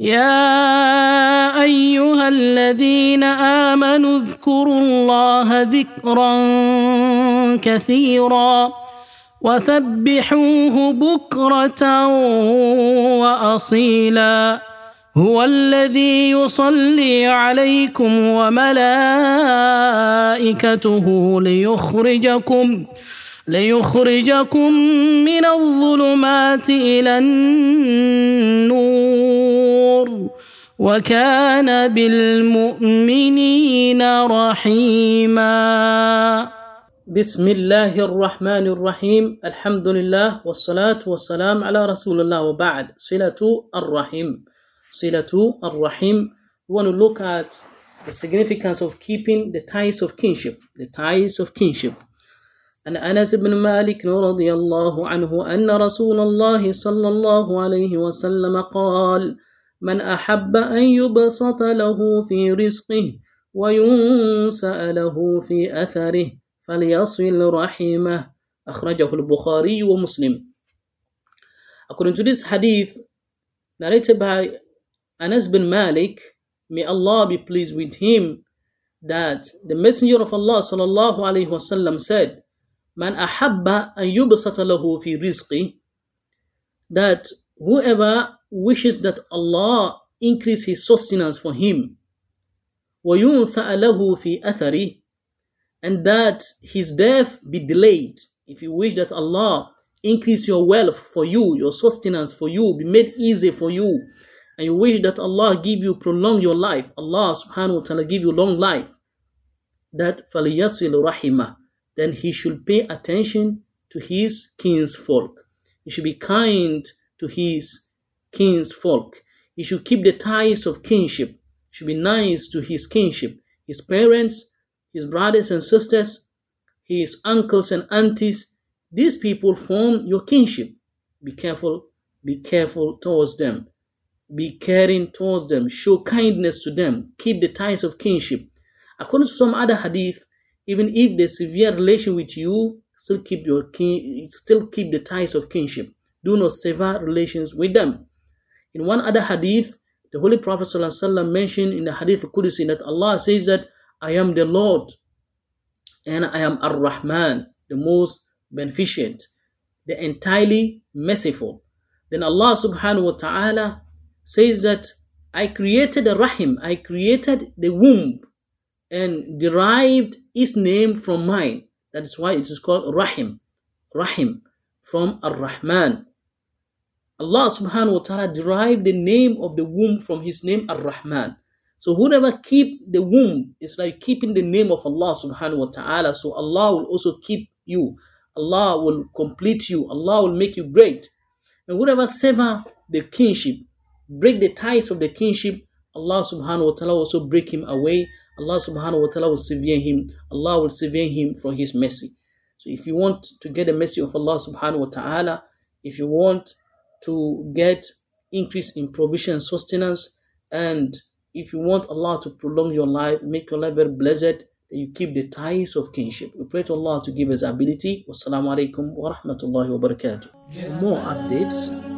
يا أيها الذين آمنوا اذكروا الله ذكرا كثيرا وسبحوه بكرة وأصيلا. هو الذي يصلي عليكم وملائكته ليخرجكم ليخرجكم من الظلمات إلى النور وكان بالمؤمنين رحيما. بسم الله الرحمن الرحيم. الحمد لله والصلاة والسلام على رسول الله وبعد. صلة الرحيم. صلة الرحيم. We want to look at the significance of keeping the ties of kinship. The ties of kinship. عن أنس بن مالك رضي الله عنه أن رسول الله صلى الله عليه وسلم قال من أحب أن يبسط له في رزقه وينسأ له في أثره فليصل رحمه أخرجه البخاري ومسلم According to this hadith narrated by Anas bin Malik, may Allah be pleased with him, that the Messenger of Allah sallallahu alaihi wasallam said, Man ahabba an yubsata lahu fi rizqi that whoever wishes that Allah increase his sustenance for him وَيُنْسَأَ لَهُ فِي أَثَرِهِ and that his death be delayed. If you wish that Allah increase your wealth for you, your sustenance for you, be made easy for you, and you wish that Allah give you prolong your life, Allah subhanahu wa ta'ala give you long life, that فَلِيَصِلُ رَحِمَهُ then he should pay attention to his kinsfolk. He should be kind to his kinsfolk. He should keep the ties of kinship. He should be nice to his kinship, his parents, his brothers and sisters, his uncles and aunties. These people form your kinship. Be careful, be careful towards them. Be caring towards them. Show kindness to them. Keep the ties of kinship. According to some other hadith, even if the severe relation with you, still keep your kin, still keep the ties of kinship. Do not sever relations with them. In one other hadith, the Holy Prophet ﷺ mentioned in the hadith Qudsi that Allah says that I am the Lord and I am Ar-Rahman, the most beneficent, the entirely merciful. Then Allah subhanahu wa ta'ala says that I created the Rahim, I created the womb and derived its name from mine. That is why it is called Rahim. Rahim from Ar-Rahman. Allah subhanahu wa ta'ala derived the name of the womb from his name Ar-Rahman. So whoever keep the womb is like keeping the name of Allah subhanahu wa ta'ala. So Allah will also keep you. Allah will complete you. Allah will make you great. And whoever sever the kinship, break the ties of the kinship, Allah subhanahu wa ta'ala also break him away. Allah subhanahu wa ta'ala will severe him. Allah will severe him from his mercy. So if you want to get the mercy of Allah subhanahu wa ta'ala, if you want to get increase in provision sustenance, and if you want Allah to prolong your life, make your life very blessed, you keep the ties of kinship. We pray to Allah to give us ability. Wassalamu alaikum wa rahmatullahi wa barakatuh. For more updates,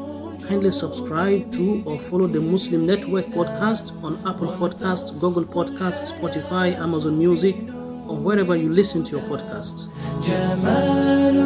kindly subscribe to or follow the Muslim Network podcast on Apple Podcasts, Google Podcasts, Spotify, Amazon Music, or wherever you listen to your podcasts. جمال